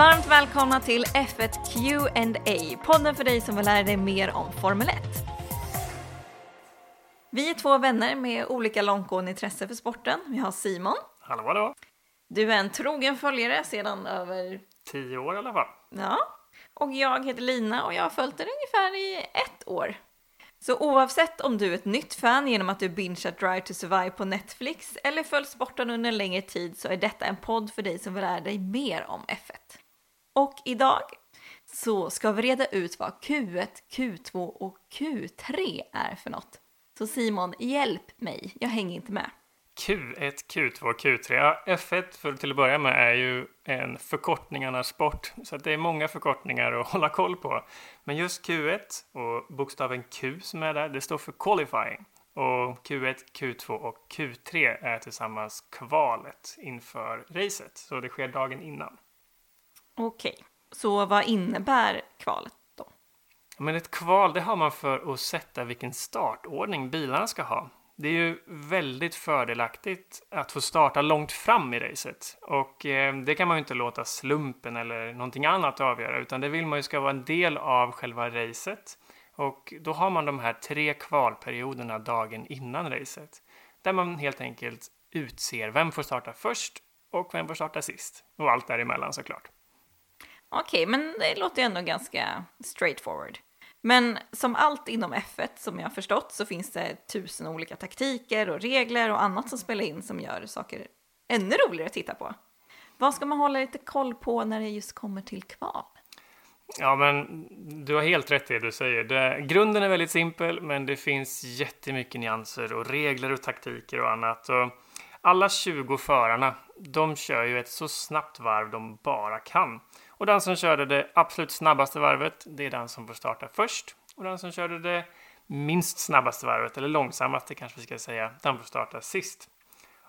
Varmt välkomna till F1 Q&A, podden för dig som vill lära dig mer om Formel 1. Vi är två vänner med olika långtgående intresse för sporten. Vi har Simon. Hallå, hallå. Du är en trogen följare sedan över... Tio år i alla fall. Ja. Och jag heter Lina och jag har följt den ungefär i ett år. Så oavsett om du är ett nytt fan genom att du bingeat Drive to Survive på Netflix eller följt sporten under en längre tid så är detta en podd för dig som vill lära dig mer om F1. Och idag så ska vi reda ut vad Q1, Q2 och Q3 är för något. Så Simon, hjälp mig, jag hänger inte med. Q1, Q2, Q3. Ja, F1 för till att börja med är ju en förkortningarnas sport, så det är många förkortningar att hålla koll på. Men just Q1 och bokstaven Q som är där, det står för qualifying. Och Q1, Q2 och Q3 är tillsammans kvalet inför racet, så det sker dagen innan. Okej, så vad innebär kvalet då? Men ett kval, det har man för att sätta vilken startordning bilarna ska ha. Det är ju väldigt fördelaktigt att få starta långt fram i racet och eh, det kan man ju inte låta slumpen eller någonting annat avgöra utan det vill man ju ska vara en del av själva racet och då har man de här tre kvalperioderna dagen innan racet där man helt enkelt utser vem får starta först och vem får starta sist och allt däremellan såklart. Okej, men det låter ju ändå ganska straightforward. Men som allt inom F1 som jag har förstått så finns det tusen olika taktiker och regler och annat som spelar in som gör saker ännu roligare att titta på. Vad ska man hålla lite koll på när det just kommer till kval? Ja, men du har helt rätt i det du säger. Det, grunden är väldigt simpel, men det finns jättemycket nyanser och regler och taktiker och annat. Och alla 20 förarna, de kör ju ett så snabbt varv de bara kan. Och den som körde det absolut snabbaste varvet, det är den som får starta först. Och den som körde det minst snabbaste varvet, eller långsammaste kanske vi ska säga, den får starta sist.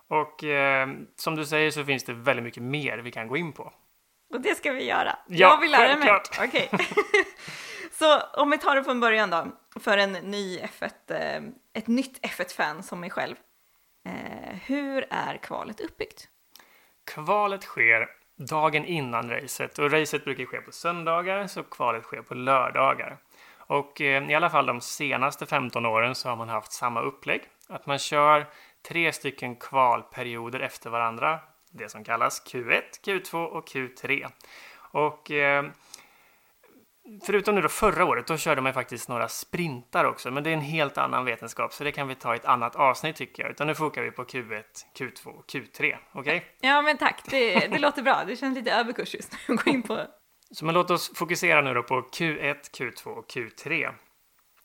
Och eh, som du säger så finns det väldigt mycket mer vi kan gå in på. Och det ska vi göra. Ja, jag vill lära mig. Okej. så om vi tar det från början då, för en ny F1, eh, ett nytt F1-fan som mig själv. Eh, hur är kvalet uppbyggt? Kvalet sker dagen innan racet och racet brukar ske på söndagar så kvalet sker på lördagar. Och eh, i alla fall de senaste 15 åren så har man haft samma upplägg. Att man kör tre stycken kvalperioder efter varandra. Det som kallas Q1, Q2 och Q3. Och eh, förutom nu då förra året, då körde man faktiskt några sprintar också. Men det är en helt annan vetenskap, så det kan vi ta i ett annat avsnitt tycker jag. Utan nu fokar vi på Q1, Q2 och Q3. Okej? Okay? Ja, men tack. Det, det låter bra. Det känns lite överkurs just nu att gå in på. Så men låt oss fokusera nu då på Q1, Q2 och Q3.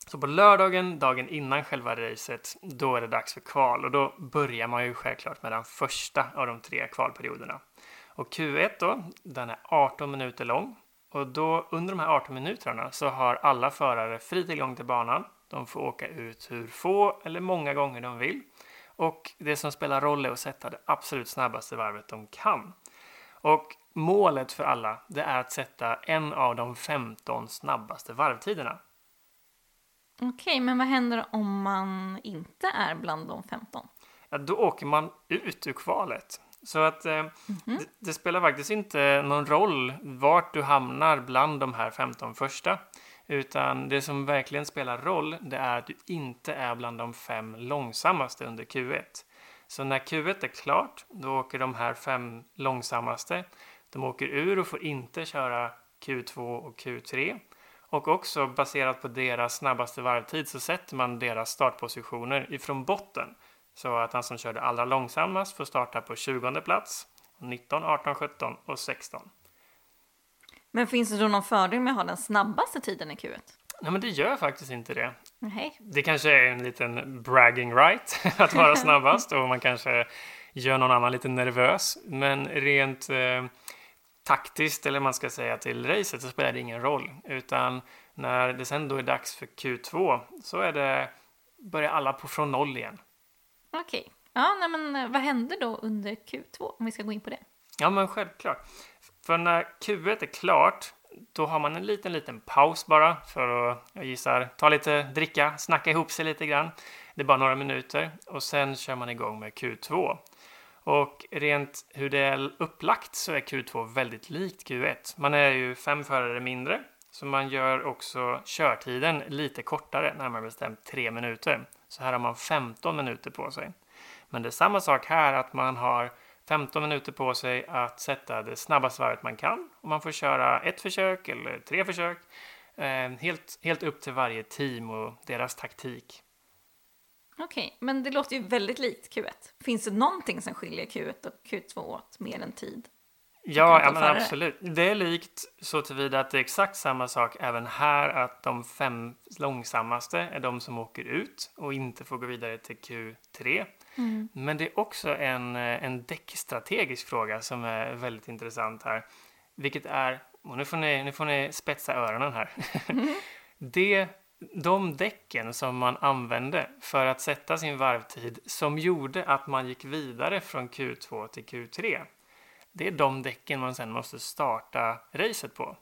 Så på lördagen, dagen innan själva racet, då är det dags för kval och då börjar man ju självklart med den första av de tre kvalperioderna. Och Q1 då, den är 18 minuter lång och då under de här 18 minuterna så har alla förare fri tillgång till banan. De får åka ut hur få eller många gånger de vill. Och det som spelar roll är att sätta det absolut snabbaste varvet de kan. Och målet för alla, det är att sätta en av de 15 snabbaste varvtiderna. Okej, men vad händer om man inte är bland de 15? Ja, då åker man ut ur kvalet. Så att eh, mm -hmm. det, det, spelar faktiskt inte någon roll vart du hamnar bland de här 15 första. Utan det som verkligen spelar roll, det är att du inte är bland de fem långsammaste under Q1. Så när Q1 är klart, då åker de här fem långsammaste, de åker ur och får inte köra Q2 och Q3. Och också baserat på deras snabbaste varvtid så sätter man deras startpositioner ifrån botten. Så att han som körde allra långsammast får starta på 20 plats, 19, 18, 17 och 16. Men finns det då någon fördel med att ha den snabbaste tiden i Q1? Nej, men det gör faktiskt inte det. Nej. Det kanske är en liten bragging right att vara snabbast och man kanske gör någon annan lite nervös. Men rent eh, taktiskt, eller man ska säga till racet, så spelar det ingen roll. Utan när det sen då är dags för Q2 så är det, börjar alla på från noll igen. Okej. Okay. Ja, nej, men eh, vad händer då under Q2 om vi ska gå in på det? Ja, men självklart. För när Q1 är klart, då har man en liten, liten paus bara för att, jag gissar, ta lite dricka, snacka ihop sig lite grann. Det är bara några minuter och sen kör man igång med Q2. Och rent hur det är upplagt så är Q2 väldigt likt Q1. Man är ju fem förare mindre, så man gör också körtiden lite kortare, närmare bestämt tre minuter. Så här har man 15 minuter på sig. Men det är samma sak här, att man har 15 minuter på sig att sätta det snabbaste varvet man kan. Och man får köra ett försök eller tre försök. Eh, helt, helt upp till varje team och deras taktik. Okej, okay, men det låter ju väldigt likt Q1. Finns det någonting som skiljer Q1 och Q2 åt mer än tid? Ja, ja men absolut. Det är likt så tillvida att det är exakt samma sak även här, att de fem långsammaste är de som åker ut och inte får gå vidare till Q3. Mm. Men det är också en, en däckstrategisk fråga som är väldigt intressant här, vilket är, och nu får ni, nu får ni spetsa öronen här, mm. det de däcken som man använde för att sätta sin varvtid som gjorde att man gick vidare från Q2 till Q3 det är de däcken man sen måste starta racet på.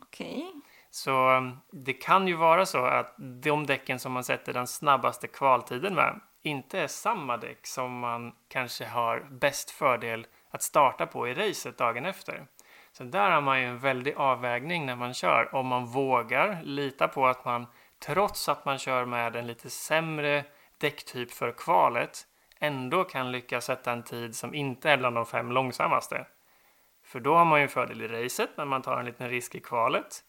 Okej. Okay. Så um, det kan ju vara så att de däcken som man sätter den snabbaste kvaltiden med inte är samma däck som man kanske har bäst fördel att starta på i racet dagen efter. Så där har man ju en väldig avvägning när man kör. Om man vågar lita på att man trots att man kör med en lite sämre däcktyp för kvalet ändå kan lyckas sätta en tid som inte är bland de fem långsammaste. För då har man ju en fördel i racet, men man tar en liten risk i kvalet.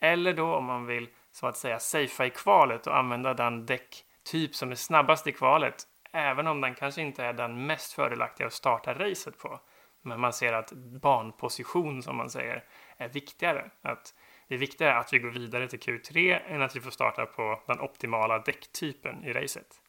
Eller då om man vill så att säga safea i kvalet och använda den däcktyp som är snabbast i kvalet, även om den kanske inte är den mest fördelaktiga att starta racet på. Men man ser att banposition, som man säger, är viktigare. Att det är viktigare att vi går vidare till Q3 än att vi får starta på den optimala däcktypen i racet.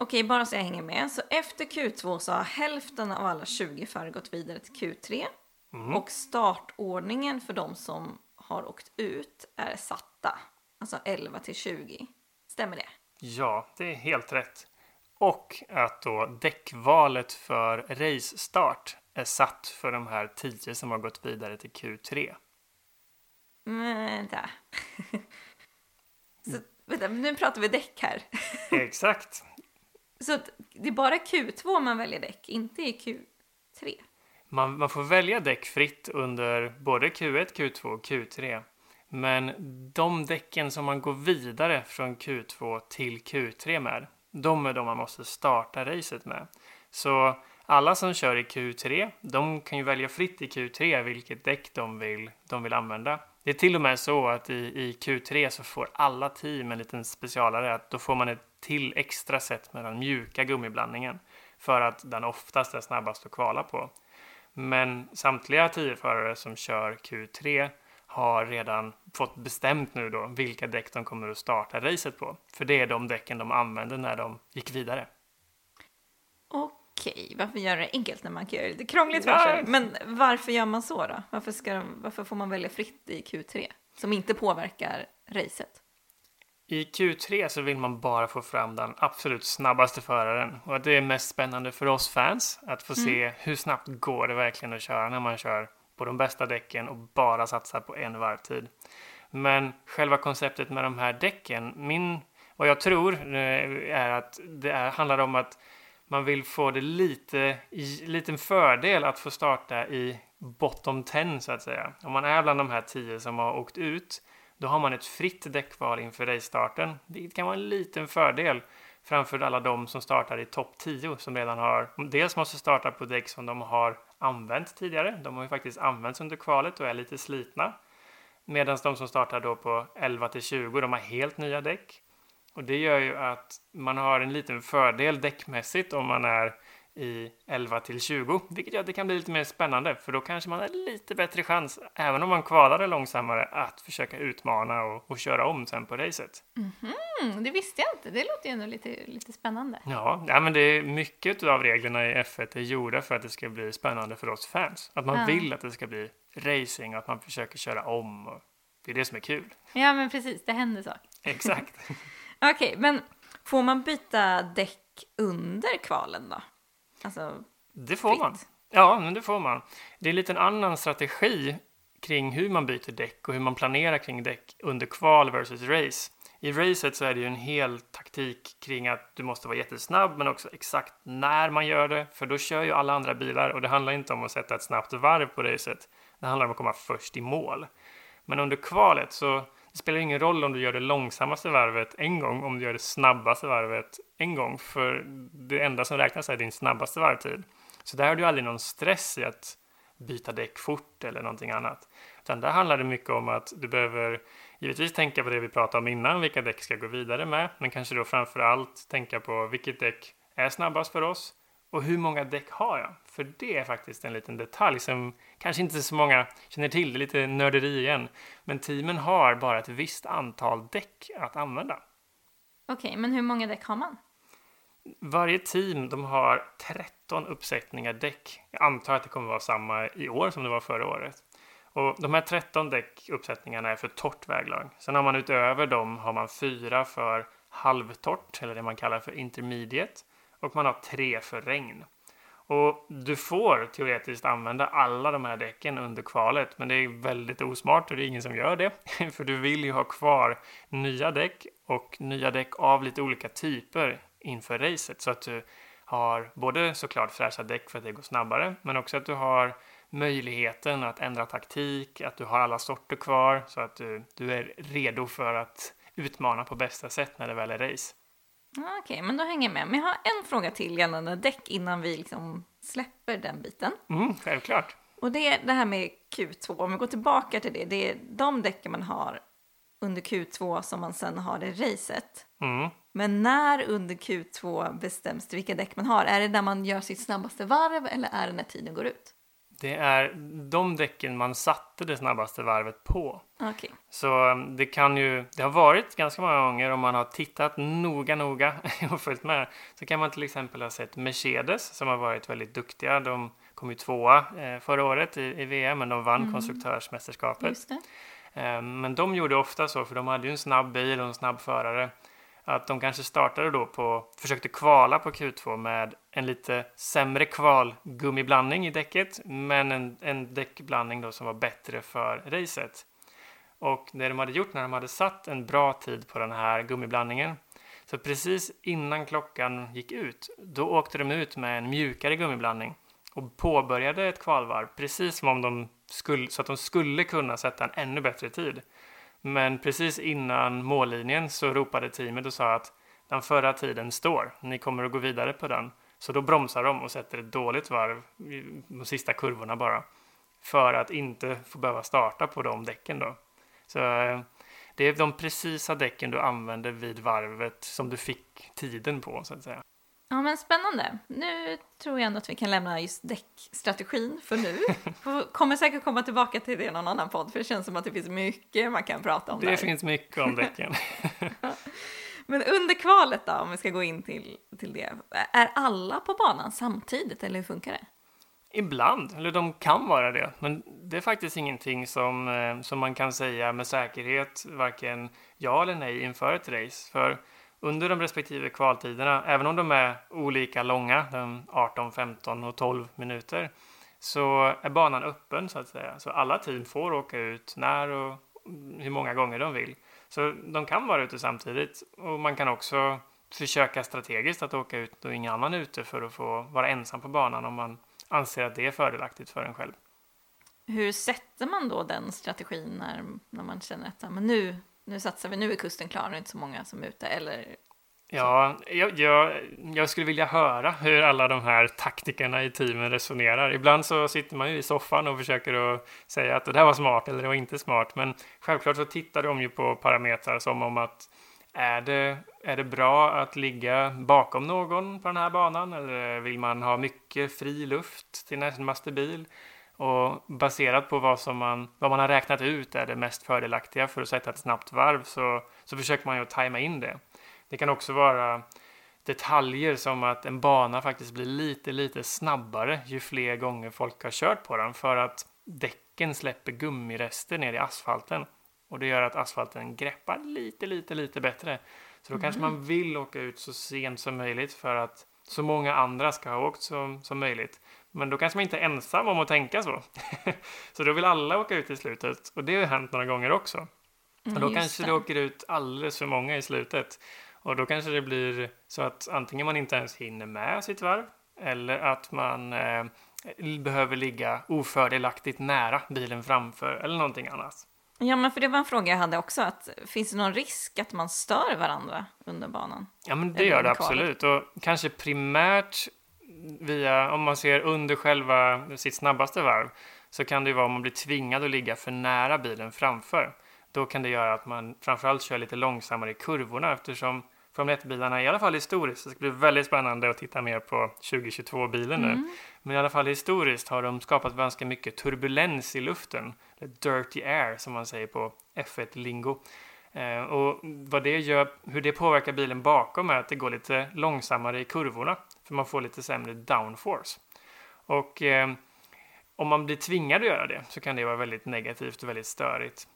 Okej, bara så jag hänger med. Så efter Q2 så har hälften av alla 20 förare gått vidare till Q3. Mm. Och startordningen för de som har åkt ut är satta. Alltså 11 till 20. Stämmer det? Ja, det är helt rätt. Och att då däckvalet för race-start är satt för de här 10 som har gått vidare till Q3. Vänta. Så, vänta, nu pratar vi däck här. Exakt. Så det är bara Q2 man väljer däck, inte i Q3? Man, man får välja däck fritt under både Q1, Q2 och Q3. Men de däcken som man går vidare från Q2 till Q3 med, de är de man måste starta racet med. Så alla som kör i Q3, de kan ju välja fritt i Q3 vilket däck de vill, de vill använda. Det är till och med så att i, i Q3 så får alla team en liten specialare, att då får man ett till extra set med den mjuka gummiblandningen för att den oftast är snabbast att kvala på. Men samtliga tio förare som kör Q3 har redan fått bestämt nu då vilka däck de kommer att starta racet på. För det är de däcken de använde när de gick vidare. Okej, varför göra det enkelt när man kan göra det lite krångligt för sig? Men varför gör man så då? Varför, ska de, varför får man välja fritt i Q3 som inte påverkar racet? I Q3 så vill man bara få fram den absolut snabbaste föraren och det är mest spännande för oss fans att få mm. se hur snabbt går det verkligen att köra när man kör på de bästa däcken och bara satsar på en varvtid. Men själva konceptet med de här däcken, min, vad jag tror eh, är att det är, handlar om att man vill få det lite, liten fördel att få starta i bottom 10 så att säga. Om man är bland de här 10 som har åkt ut då har man ett fritt däckval inför racestarten, vilket kan vara en liten fördel framför alla de som startar i topp 10 som redan har, dels måste starta på däck som de har använt tidigare. De har ju faktiskt använts under kvalet och är lite slitna. Medan de som startar då på 11 till 20, de har helt nya däck. Och det gör ju att man har en liten fördel däckmässigt om man är i 11 till 20, vilket gör att det kan bli lite mer spännande för då kanske man har lite bättre chans, även om man kvalar det långsammare, att försöka utmana och, och köra om sen på racet. Mm -hmm, det visste jag inte. Det låter ju ändå lite, lite spännande. Ja, ja, men det är mycket av reglerna i F1 är gjorda för att det ska bli spännande för oss fans. Att man ja. vill att det ska bli racing och att man försöker köra om. Och det är det som är kul. Ja, men precis. Det händer saker. Exakt. Okej, okay, men får man byta däck under kvalen då? Alltså, det får fritt. man. Ja, men det får man. Det är lite en annan strategi kring hur man byter däck och hur man planerar kring däck under kval versus race. I racet så är det ju en hel taktik kring att du måste vara jättesnabb men också exakt när man gör det. För då kör ju alla andra bilar och det handlar inte om att sätta ett snabbt varv på racet. Det handlar om att komma först i mål. Men under kvalet så det spelar ingen roll om du gör det långsammaste varvet en gång, om du gör det snabbaste varvet en gång. För det enda som räknas är din snabbaste varvtid. Så där har du aldrig någon stress i att byta däck fort eller någonting annat. Utan där handlar det mycket om att du behöver givetvis tänka på det vi pratade om innan, vilka däck ska gå vidare med, men kanske då framför allt tänka på vilket däck är snabbast för oss och hur många däck har jag? För det är faktiskt en liten detalj som kanske inte så många känner till, det är lite nörderi igen. Men teamen har bara ett visst antal däck att använda. Okej, men hur många däck har man? Varje team de har 13 uppsättningar däck. Jag antar att det kommer vara samma i år som det var förra året. Och de här 13 däckuppsättningarna är för torrt väglag. Sen har man utöver dem har man fyra för halvtorrt, eller det man kallar för intermediate. Och man har tre för regn. Och du får teoretiskt använda alla de här däcken under kvalet, men det är väldigt osmart och det är ingen som gör det. För du vill ju ha kvar nya däck och nya däck av lite olika typer inför racet så att du har både såklart fräscha däck för att det går snabbare, men också att du har möjligheten att ändra taktik, att du har alla sorter kvar så att du, du är redo för att utmana på bästa sätt när det väl är race. Okej, okay, men då hänger jag med. Men jag har en fråga till gällande däck innan vi liksom släpper den biten. Mm, självklart. Och det är det här med Q2, om vi går tillbaka till det, det är de däcken man har under Q2 som man sen har i racet. Mm. Men när under Q2 bestäms det vilka däck man har? Är det när man gör sitt snabbaste varv eller är det när tiden går ut? Det är de däcken man satte det snabbaste varvet på. Okay. Så um, det kan ju, det har varit ganska många gånger om man har tittat noga, noga och följt med. Så kan man till exempel ha sett Mercedes som har varit väldigt duktiga. De kom ju tvåa eh, förra året i, i VM, men de vann mm. konstruktörsmästerskapet. Eh, men de gjorde ofta så, för de hade ju en snabb bil och en snabb förare att de kanske startade då på, försökte kvala på Q2 med en lite sämre kvalgummiblandning i däcket, men en, en däckblandning då som var bättre för racet. Och det de hade gjort när de hade satt en bra tid på den här gummiblandningen, så precis innan klockan gick ut, då åkte de ut med en mjukare gummiblandning och påbörjade ett kvalvarv precis som om de skulle, så att de skulle kunna sätta en ännu bättre tid. Men precis innan mållinjen så ropade teamet och sa att den förra tiden står, ni kommer att gå vidare på den. Så då bromsar de och sätter ett dåligt varv, de sista kurvorna bara, för att inte få behöva starta på de däcken då. Så eh, det är de precisa däcken du använder vid varvet som du fick tiden på, så att säga. Ja, men spännande. Nu tror jag ändå att vi kan lämna just däckstrategin för nu. kommer säkert komma tillbaka till det i någon annan podd, för det känns som att det finns mycket man kan prata om Det där. finns mycket om däcken. men under kvalet då, om vi ska gå in till, till det, är alla på banan samtidigt, eller hur funkar det? Ibland, eller de kan vara det, men det är faktiskt ingenting som, eh, som man kan säga med säkerhet, varken ja eller nej inför ett race. För under de respektive kvaltiderna, även om de är olika långa, 18, 15 och 12 minuter, så är banan öppen så att säga. Så alla team får åka ut när och hur många gånger de vill. Så de kan vara ute samtidigt och man kan också försöka strategiskt att åka ut och ingen annan ute för att få vara ensam på banan om man anser att det är fördelaktigt för en själv. Hur sätter man då den strategin när, när man känner att men nu, nu satsar vi, nu är kusten klar, nu är det inte så många som är ute, eller? Ja, jag, jag, jag, skulle vilja höra hur alla de här taktikerna i teamen resonerar. Ibland så sitter man ju i soffan och försöker att säga att det där var smart eller det var inte smart, men självklart så tittar de ju på parametrar som om att är det, är det bra att ligga bakom någon på den här banan eller vill man ha mycket fri luft till närmaste bil? Och baserat på vad, som man, vad man har räknat ut är det mest fördelaktiga för att sätta ett snabbt varv så, så försöker man ju att tajma in det. Det kan också vara detaljer som att en bana faktiskt blir lite, lite snabbare ju fler gånger folk har kört på den för att däcken släpper gummirester ner i asfalten och det gör att asfalten greppar lite, lite, lite bättre. Så då mm. kanske man vill åka ut så sent som möjligt för att så många andra ska ha åkt som, som möjligt. Men då kanske man inte är ensam om att tänka så. så då vill alla åka ut i slutet och det har hänt några gånger också. och då Mm, kanske det. det. åker ut alldeles för många i slutet. Och då kanske det blir så att antingen man inte ens hinner med sitt varv eller att man eh, behöver ligga ofördelaktigt nära bilen framför eller någonting annat. Ja, men för det var en fråga jag hade också. Att, finns det någon risk att man stör varandra under banan? Ja, men det gör det kvalet. absolut. Och kanske primärt via, om man ser under själva sitt snabbaste varv, så kan det vara om man blir tvingad att ligga för nära bilen framför. Då kan det göra att man framförallt kör lite långsammare i kurvorna eftersom Formel 1-bilarna, i alla fall historiskt, det ska bli väldigt spännande att titta mer på 2022-bilen nu. Men i alla fall historiskt har de skapat ganska mycket turbulens i luften, dirty air som man säger på F1-lingo. Eh, och vad det gör, hur det påverkar bilen bakom är att det går lite långsammare i kurvorna, för man får lite sämre downforce. Och eh, om man blir tvingad att göra det så kan det vara väldigt negativt och väldigt störigt.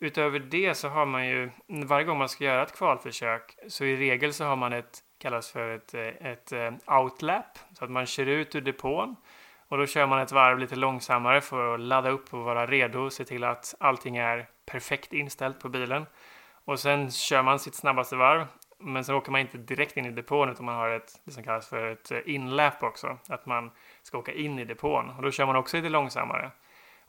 Utöver det så har man ju, varje gång man ska göra ett kvalförsök, så i regel så har man ett, kallas för ett, eh, ett eh, outlap, så att man kör ut ur depån. Och då kör man ett varv lite långsammare för att ladda upp och vara redo och se till att allting är perfekt inställt på bilen. Och sen kör man sitt snabbaste varv, men sen åker man inte direkt in i depån utan man har ett, det som kallas för ett eh, inlap också, att man ska åka in i depån. Och då kör man också lite långsammare.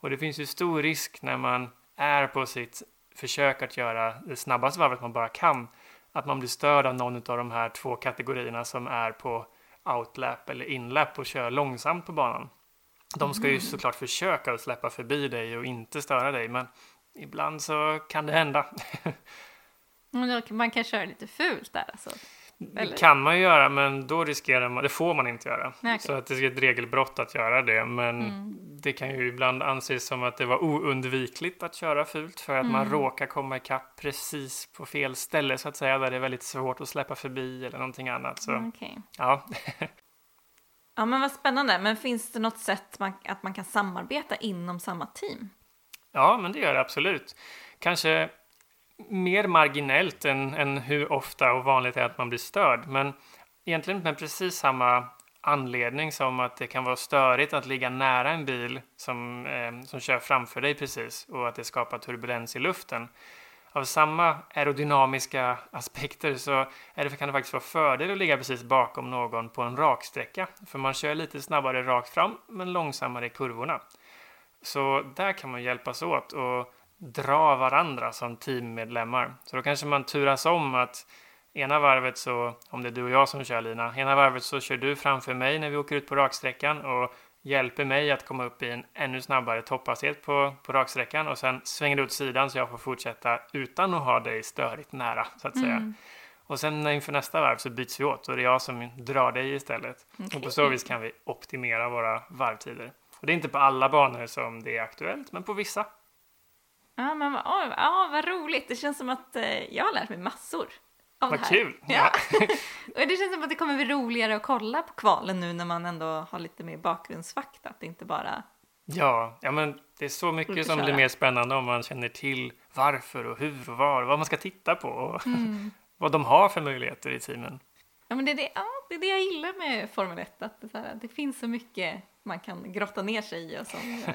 Och det finns ju stor risk när man är på sitt försök att göra det snabbaste varvet man bara kan, att man blir störd av någon av de här två kategorierna som är på outlap eller inlap och kör långsamt på banan. De ska ju såklart försöka att släppa förbi dig och inte störa dig, men ibland så kan det hända. Men då- Man kan köra lite fult där alltså. Eller? Det kan man ju göra, men då riskerar man, det får man inte göra. Okej. Så att det är ett regelbrott att göra det, men Mm. det kan ju ibland anses som att det var oundvikligt att köra fult för att man Mm. råkar komma ikapp precis på fel ställe så att säga, där det är väldigt svårt att släppa förbi eller någonting annat. Så Mm, okej. ja, Ja, men vad spännande. Men finns det något sätt man, att man kan samarbeta inom samma team? Ja, men det gör det absolut. Kanske mer marginellt än, än hur ofta och vanligt det är att man blir störd. Men egentligen med precis samma anledning som att det kan vara störigt att ligga nära en bil som, eh, som kör framför dig precis och att det skapar turbulens i luften. Av samma aerodynamiska aspekter så är det, kan det faktiskt vara fördel att ligga precis bakom någon på en raksträcka. För man kör lite snabbare rakt fram men långsammare i kurvorna. Så där kan man hjälpas åt och dra varandra som teammedlemmar. Så då kanske man turas om att ena varvet så, om det är du och jag som kör Lina, ena varvet så kör du framför mig när vi åker ut på raksträckan och hjälper mig att komma upp i en ännu snabbare topphastighet på, på raksträckan och sen svänger du åt sidan så jag får fortsätta utan att ha dig störigt nära så att säga. Och sen inför nästa varv så byts vi åt och det är jag som drar dig istället. Och på så vis kan vi optimera våra varvtider. Och det är inte på alla banor som det är aktuellt, men på vissa. Ja, men vad- ja, ja, vad roligt. Det känns som att eh, jag har lärt mig massor av Vad det här. kul! Ja. och det känns som att det kommer bli roligare att kolla på kvalen nu när man ändå har lite mer bakgrundsfakta. Att det inte bara... Ja, ja, men det är så mycket som blir mer spännande om man känner till varför och hur och var, vad man ska titta på och Mm. vad de har för möjligheter i teamen. Ja, men det är det, ja, det, är det jag gillar med Formel 1. Att det, här, det finns så mycket man kan grotta ner sig i och som, eh,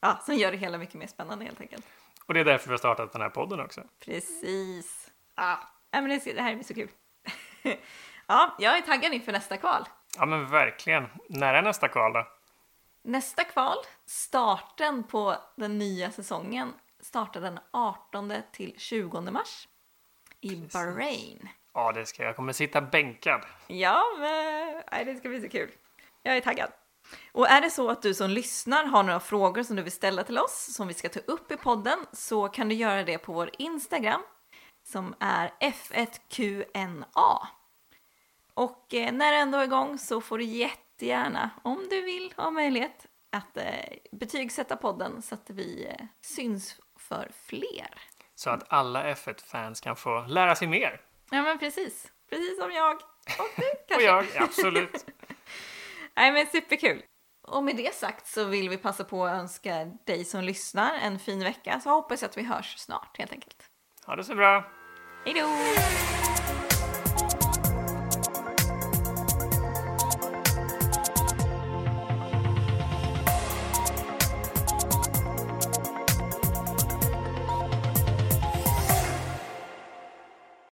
ja, som gör det hela mycket mer spännande helt enkelt. Och det är därför vi har startat den här podden också. Precis. Ja, men det, det här blir så kul. ja, jag är taggad inför nästa kval. Ja, men verkligen. När är nästa kval då? Nästa kval, starten på den nya säsongen, startar den 18 till 20 mars i Bahrain. Ja, det ska jag. Jag kommer sitta bänkad. Ja, men nej, det ska bli så kul. Jag är taggad. Och är det så att du som lyssnar har några frågor som du vill ställa till oss som vi ska ta upp i podden så kan du göra det på vår Instagram som är F1QNA. Och eh, när du ändå är igång så får du jättegärna, om du vill ha möjlighet, att eh, betygsätta podden så att vi eh, syns för fler. Så att alla F1-fans kan få lära sig mer. Ja men precis, precis som jag. Och du kanske. Och jag, absolut. Nej men superkul! Och med det sagt så vill vi passa på att önska dig som lyssnar en fin vecka så hoppas jag att vi hörs snart helt enkelt. Ha det så bra. Hej då!